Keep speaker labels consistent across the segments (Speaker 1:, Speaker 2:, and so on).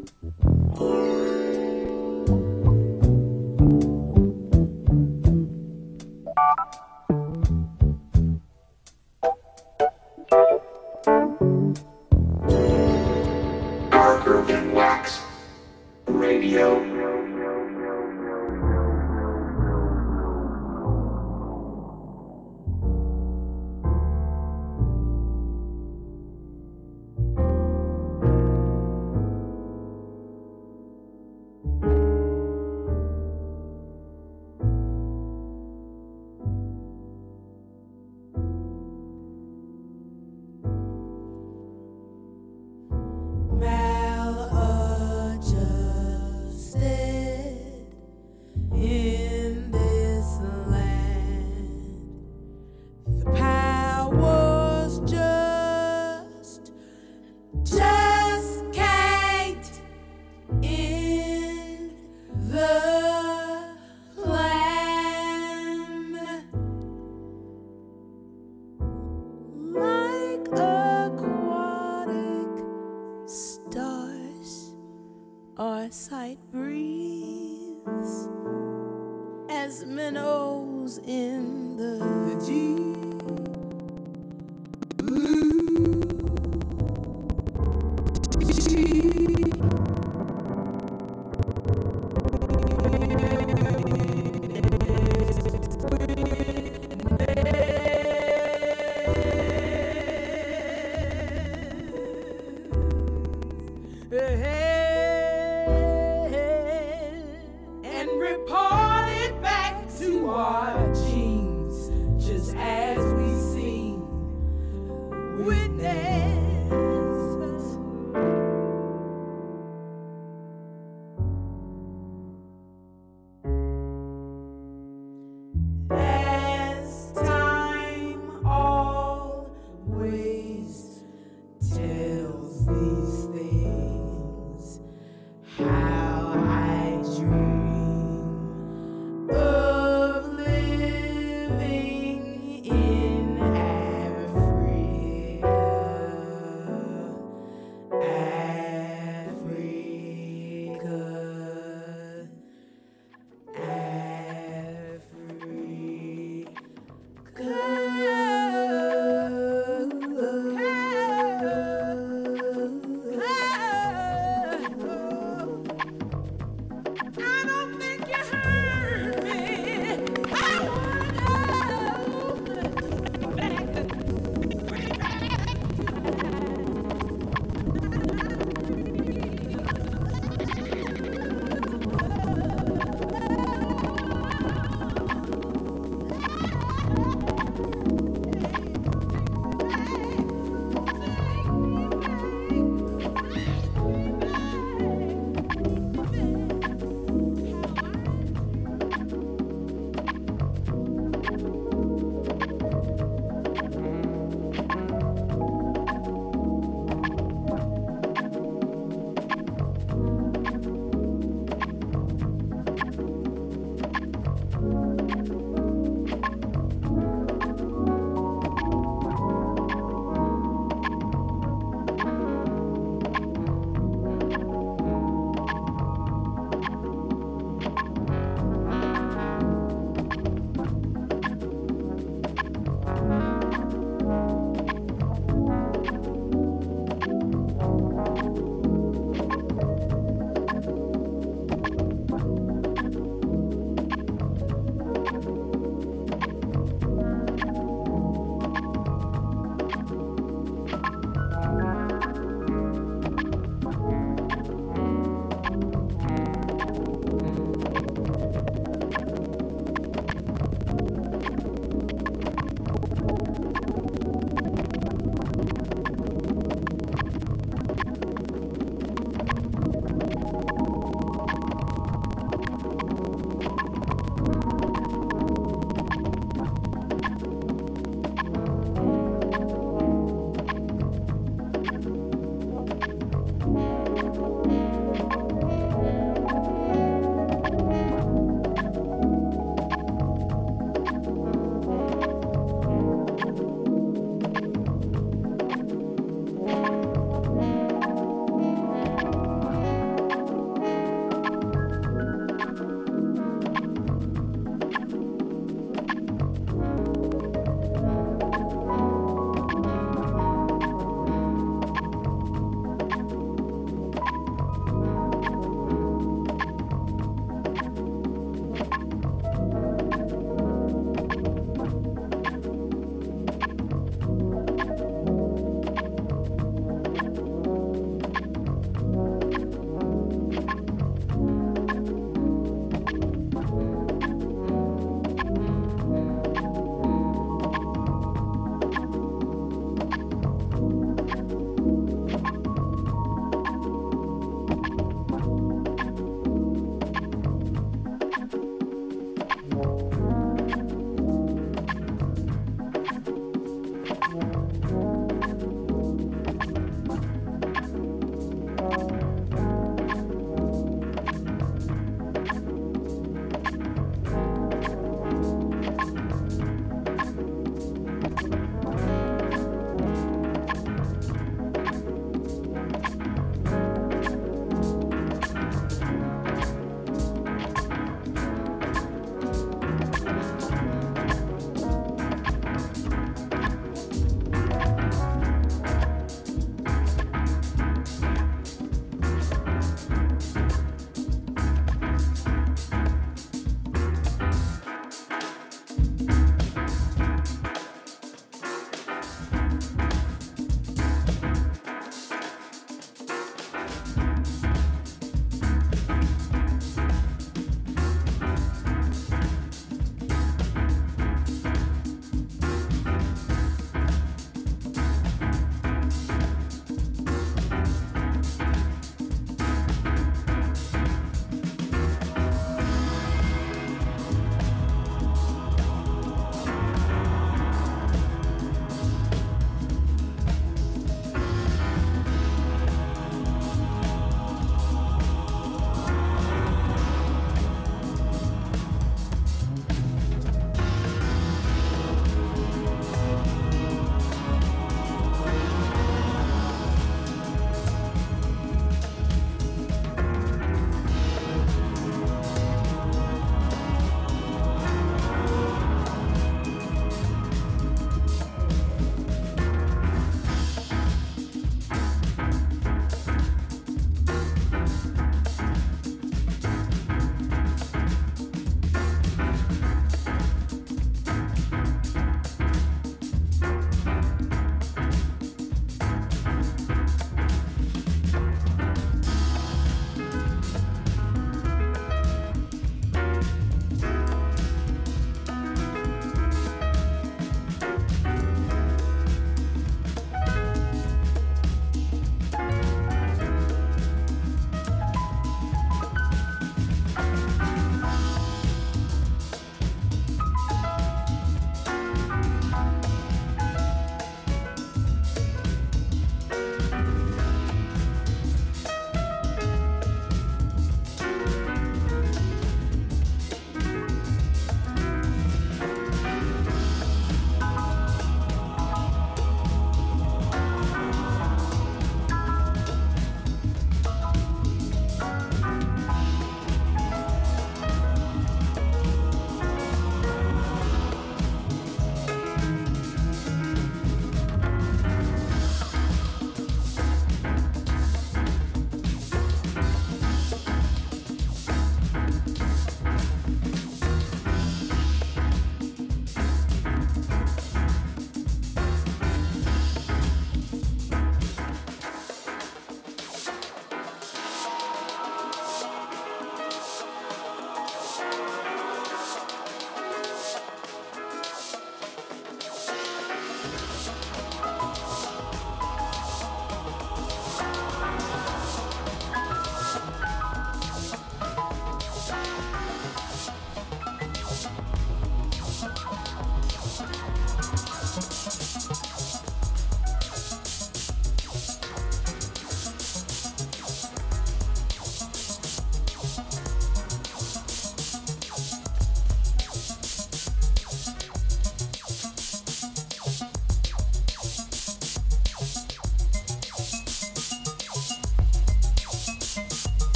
Speaker 1: these things.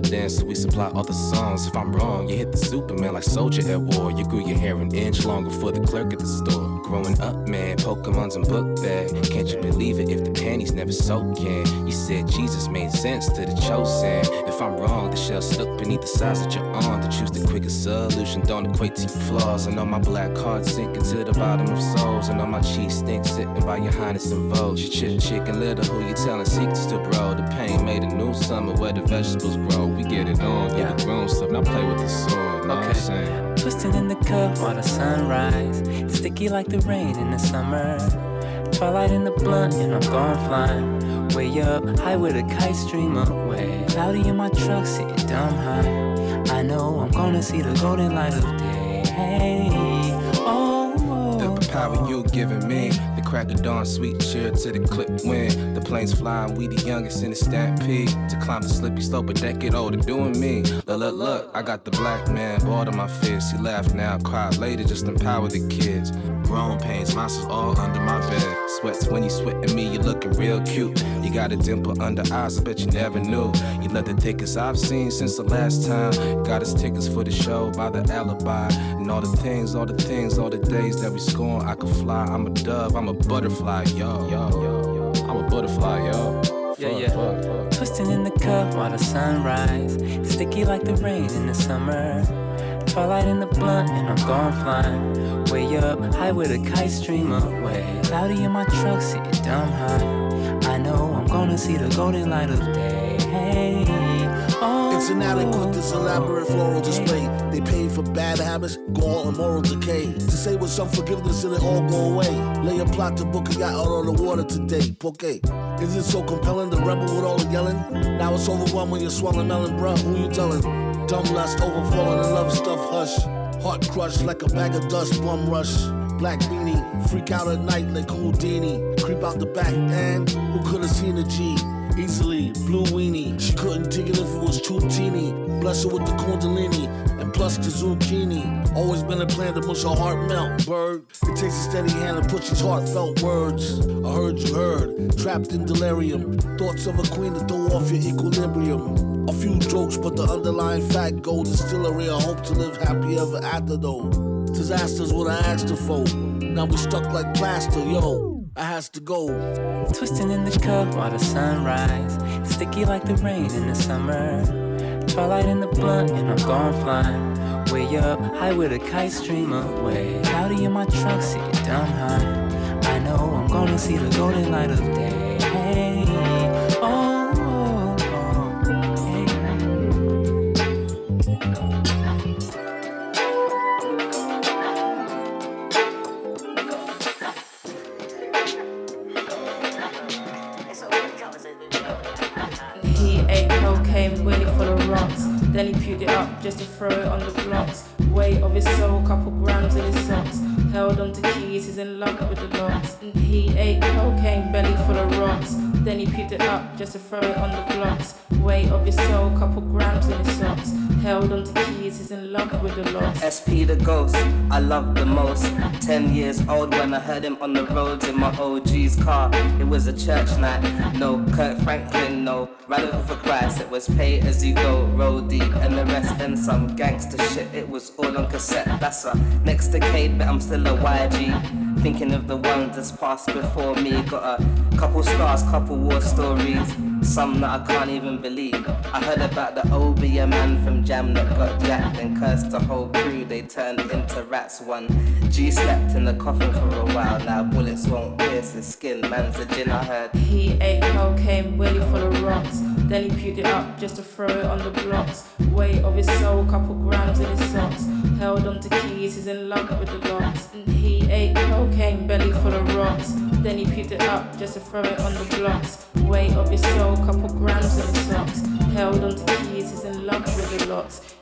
Speaker 2: Still we supply other songs. If I'm wrong, you hit the Superman like Soldier at war. You grew your hair an inch longer for the clerk at the store. Growing up, man, Pokemon's in book bag. Can't you believe it if the panties never soaking? You said Jesus made sense to the chosen. If I'm wrong, the shell stuck beneath the size that you're on. To choose the quickest solution don't equate to your flaws. And on my black card sinking to the bottom of souls. And on my cheese stink sitting by your highness and vogue. You chick, chicken little, who you telling secrets to, bro? Made a new summer where the vegetables grow. We get it on, yeah. the grown stuff. Now play with the sword. Know okay. what I'm saying?
Speaker 3: Twisting in the cup while the sunrise. Sticky like the rain in the summer. Twilight in the blunt, and I'm gone flying. Way up, high with a kite stream away. Cloudy in my truck, sitting dumb high. I know I'm gonna see the golden light of day. Hey, oh,
Speaker 2: oh, the power you're giving me crack of dawn, sweet cheer to the clip wind. The planes flying, we the youngest in the stampede. To climb the slippy slope, a decade older, doing me. Look, look, look, I got the black man, ball to my fist. He laughed now, cried later, just empower the kids. Grown pains, monsters all under my bed. Sweats when you sweating me, You're looking real cute. You got a dimple under eyes, I bet you never knew. You love the thickest I've seen since the last time. Got us tickets for the show by the alibi. And all the things, all the things, all the days that we scorn. I could fly, I'm a dove, I'm a butterfly, yo. yo, yo, yo. I'm a butterfly, yo.
Speaker 3: Yeah, yeah. Fuck, fuck. Twisting in the cup while the sunrise. Sticky like the rain in the summer. Twilight in the blunt, and I'm gone flying. Way up, high with a kite stream away. Cloudy in my truck, sitting dumb high. I know I'm gonna see the golden light of day. Hey, oh,
Speaker 4: it's inadequate, this elaborate floral display. They pay for bad habits, gall, and moral decay. To say with some forgiveness it all go away. Lay a plot to book a yacht out on the water today. Okay. Is it so compelling, the rebel with all the yelling? Now it's overwhelming, you're swallowing melon, bruh. Who you telling? Dumb lust, overflowing and love stuff, hush. Heart crushed like a bag of dust, bum rush. Black beanie, freak out at night like Houdini. Creep out the back, and who could have seen a G? Easily, blue weenie. She couldn't dig it if it was too teeny. Bless her with the kundalini plus the zucchini. Always been a plan to mush your heart melt, bird. It takes a steady hand to push these heartfelt words. I heard you heard, trapped in delirium. Thoughts of a queen to throw off your equilibrium. A few jokes, but the underlying fact gold is still a real hope to live happy ever after though. Disasters what I asked her for. Now we stuck like plaster, yo. I has to go.
Speaker 3: Twisting in the cup while the sunrise. Sticky like the rain in the summer. Twilight in the blunt, and I'm gone flying. Way up, high with a kite stream away. Cloudy in my truck, sitting down high. I know I'm gonna see the golden light of day.
Speaker 5: Heard him on the roads in my OG's car. It was a church night, no Kirk Franklin, no Radical for Christ. It was pay as you go, roll deep, and the rest then some gangster shit. It was all on cassette. That's a next decade, but I'm still a YG. Thinking of the ones that's passed before me. Got a couple scars, couple war stories. Some that I can't even believe. I heard about the OB, a man from Jam that got jacked and cursed the whole crew. They turned into rats. One G slept in the coffin for a while. Now bullets won't pierce his skin. Man's a gin, I heard.
Speaker 6: He ate cocaine, willy full of rocks. Then he puked it up just to throw it on the blocks. Weight of his soul, couple grams in his socks. Held onto keys, he's in love with the locks. Ate cocaine, belly full of rocks. Then he puked it up just to throw it on the blocks Weight of his soul, couple grams in his socks. Held onto the keys, he's in love with the locks.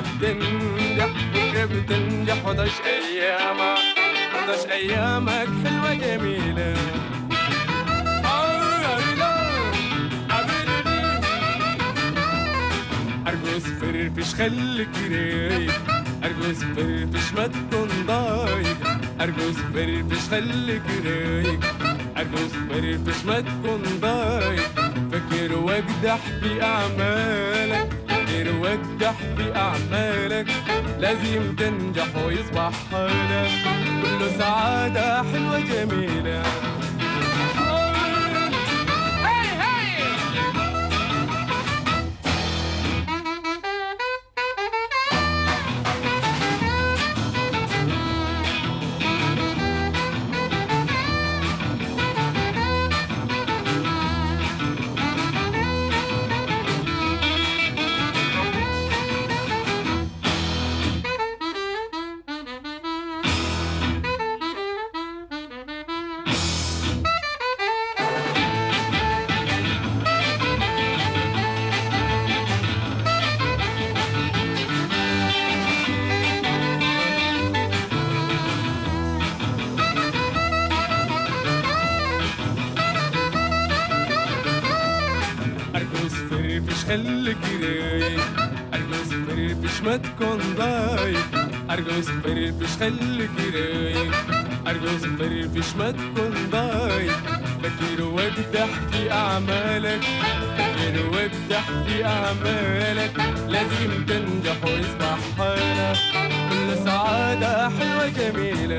Speaker 7: بتنجح بتنجح وضش أيامك وضش أيامك حلوة جميلة. أرقص فرفش خليك رايق. أرقص فرفش ما تكون ضايق. أرقص فرفش خليك رايق. أرقص فرفش ما تكون ضايق. فكر واقدح في أعمالك. فكر واقدح في أعمالك لازم تنجح ويصبح حالك. كله سعادة حلوة جميلة. فرفش خليك رايق أرقص فرفش ما تكون ضايق فكر وابدح في أعمالك. فكر وابدح في أعمالك. لازم تنجح ويصبح حالك. كل سعادة حلوة جميلة.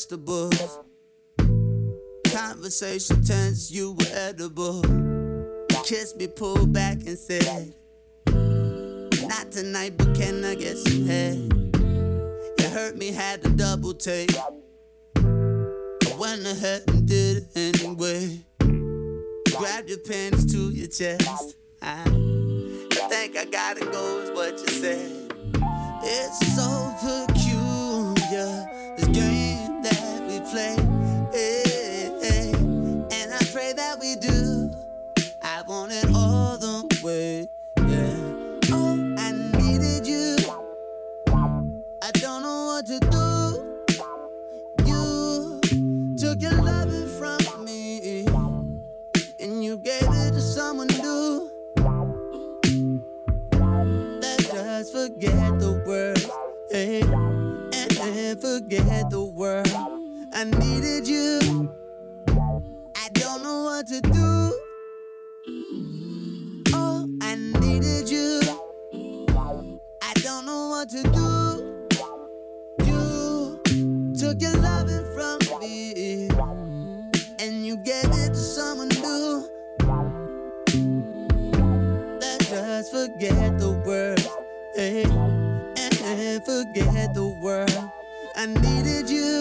Speaker 8: vegetables. Conversation tense, you were edible. Kissed me, pulled back, and said, Not tonight, but can I get some head? You hurt me, had to double take. I went ahead and did it anyway. Grabbed your pants to your chest. I think I gotta go, is what you said. It's over. forget the world, Hey, and forget the world. I needed you.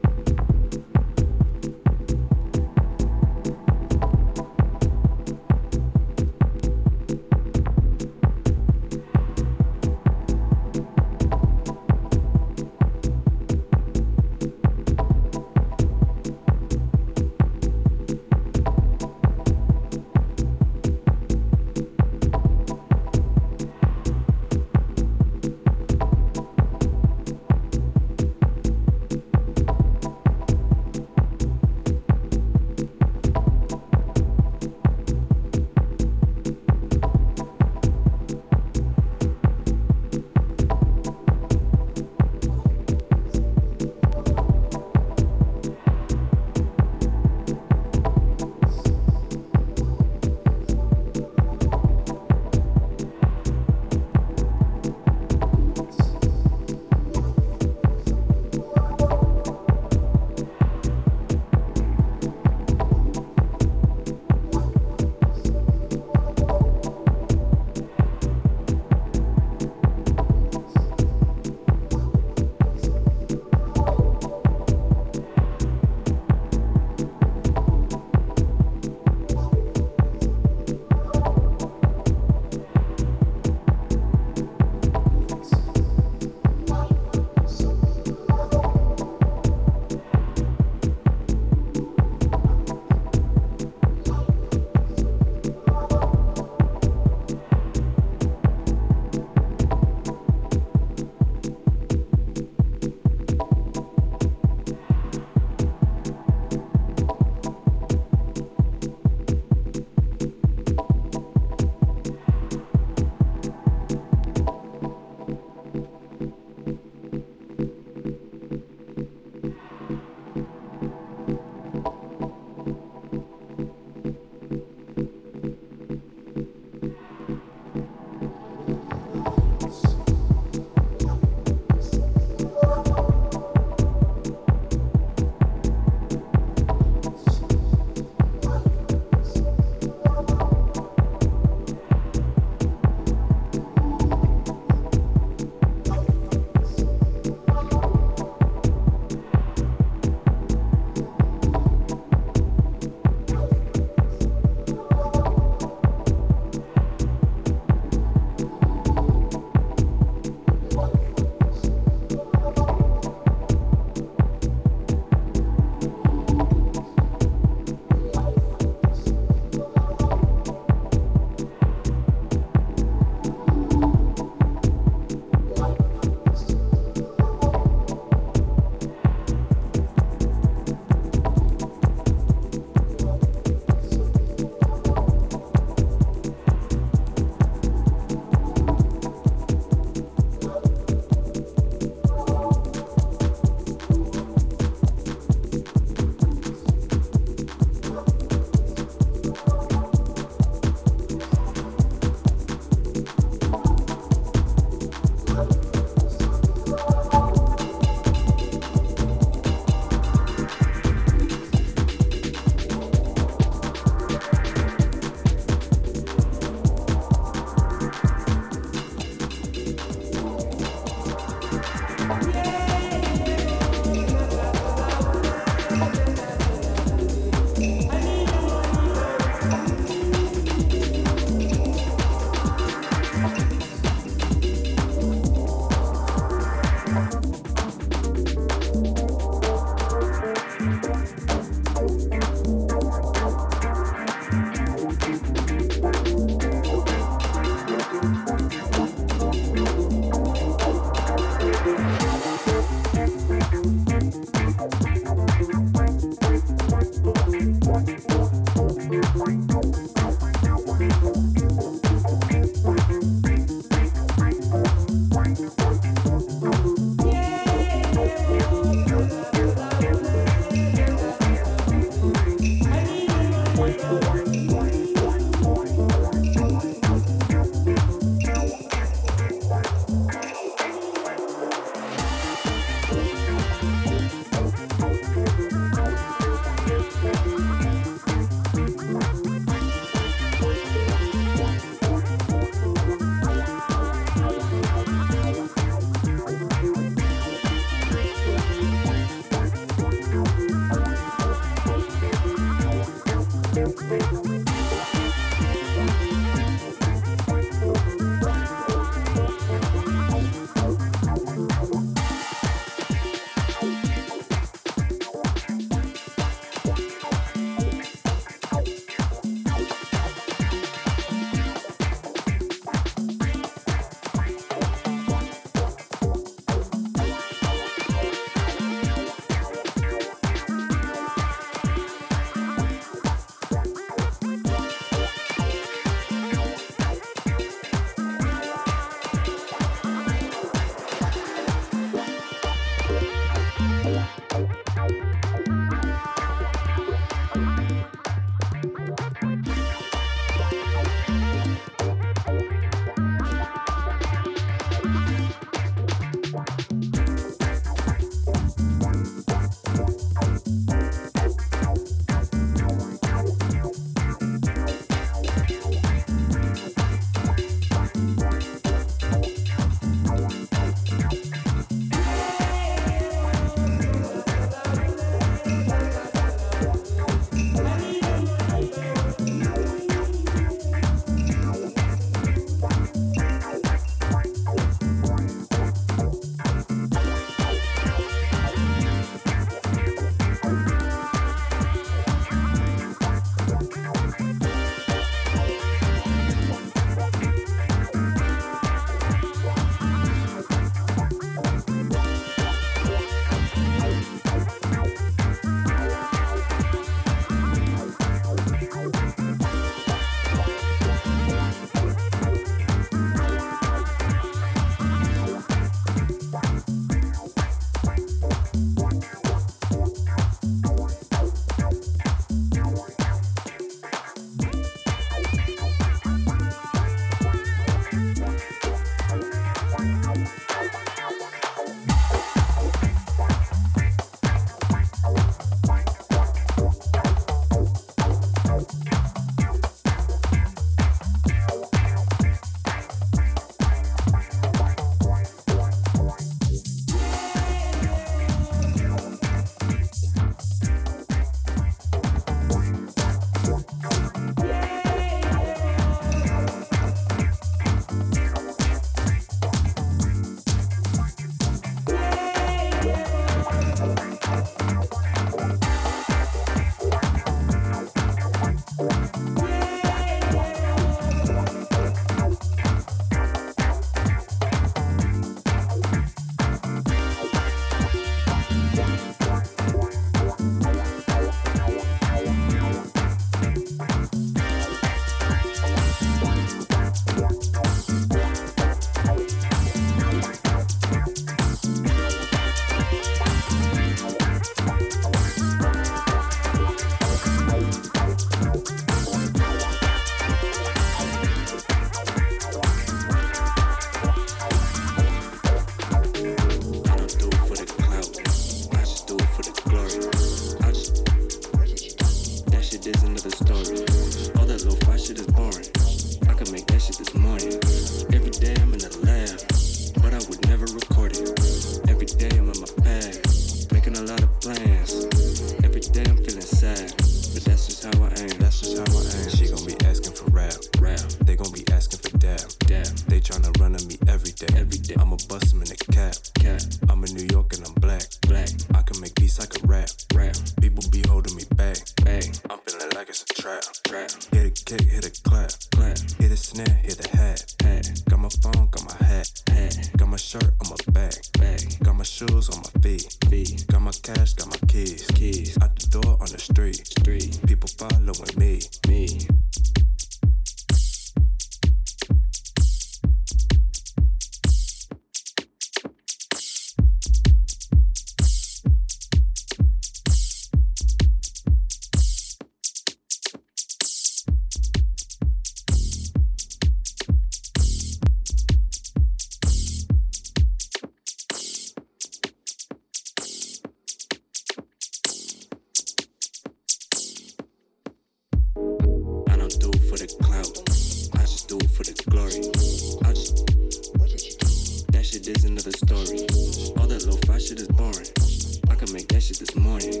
Speaker 8: That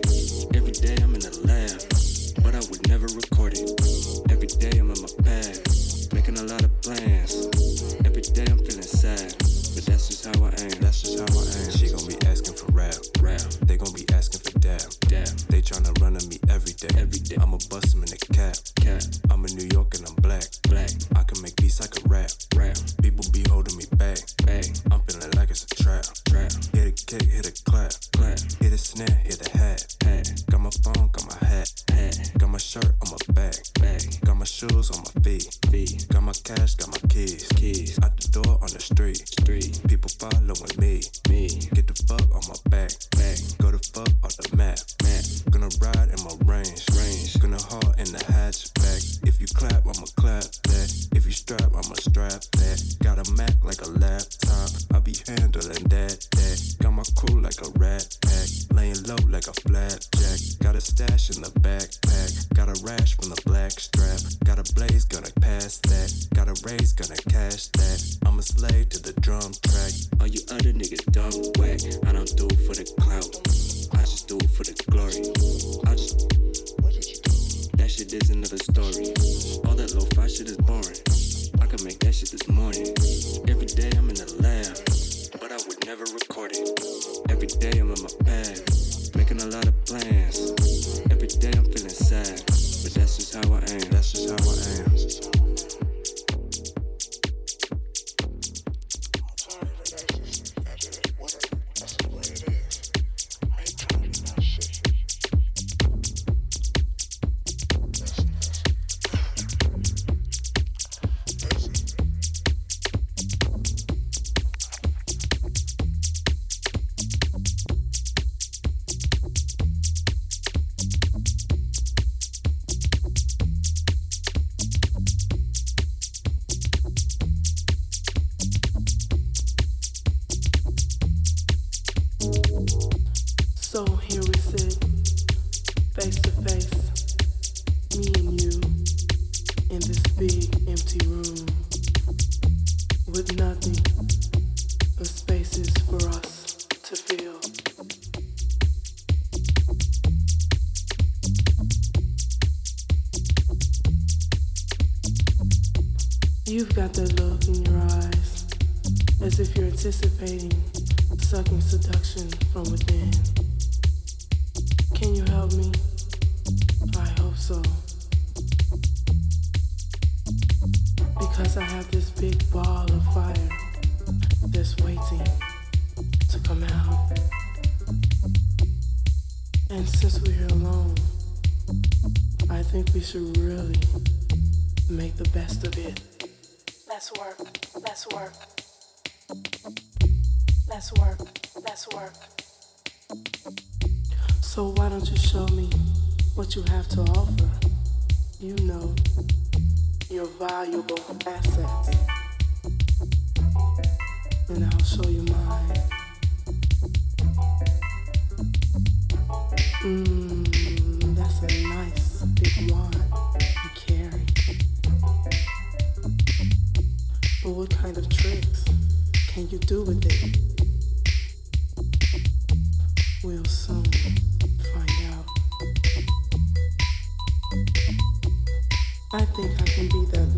Speaker 8: you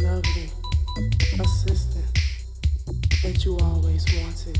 Speaker 8: lovely assistant
Speaker 9: that you always wanted.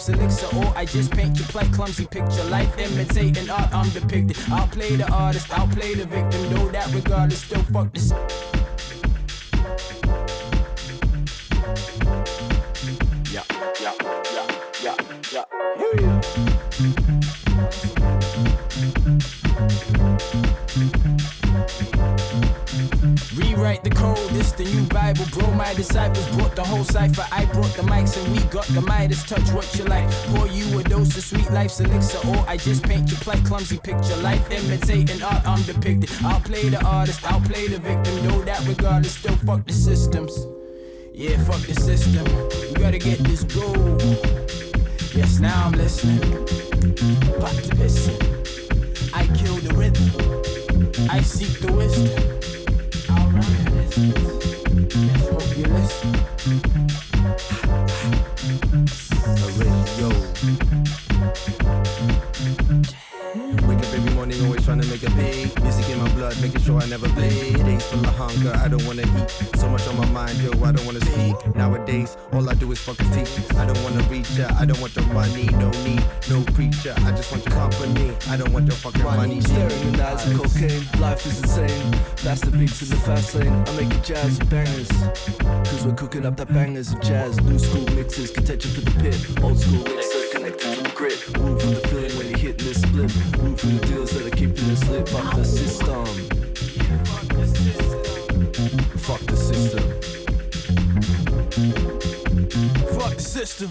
Speaker 10: life's elixir, or I just paint your play clumsy picture. Life imitating art, I'm depicted. I'll play the artist, I'll play the victim. Know that regardless, still fuck this. life's elixir, or I just paint your play clumsy picture. Life imitating art, I'm depicted. I'll play the artist, I'll play the victim. Know that regardless, still fuck the systems. Yeah, fuck the system. You gotta get this gold. Yes, now I'm listening.
Speaker 11: Fuck the system.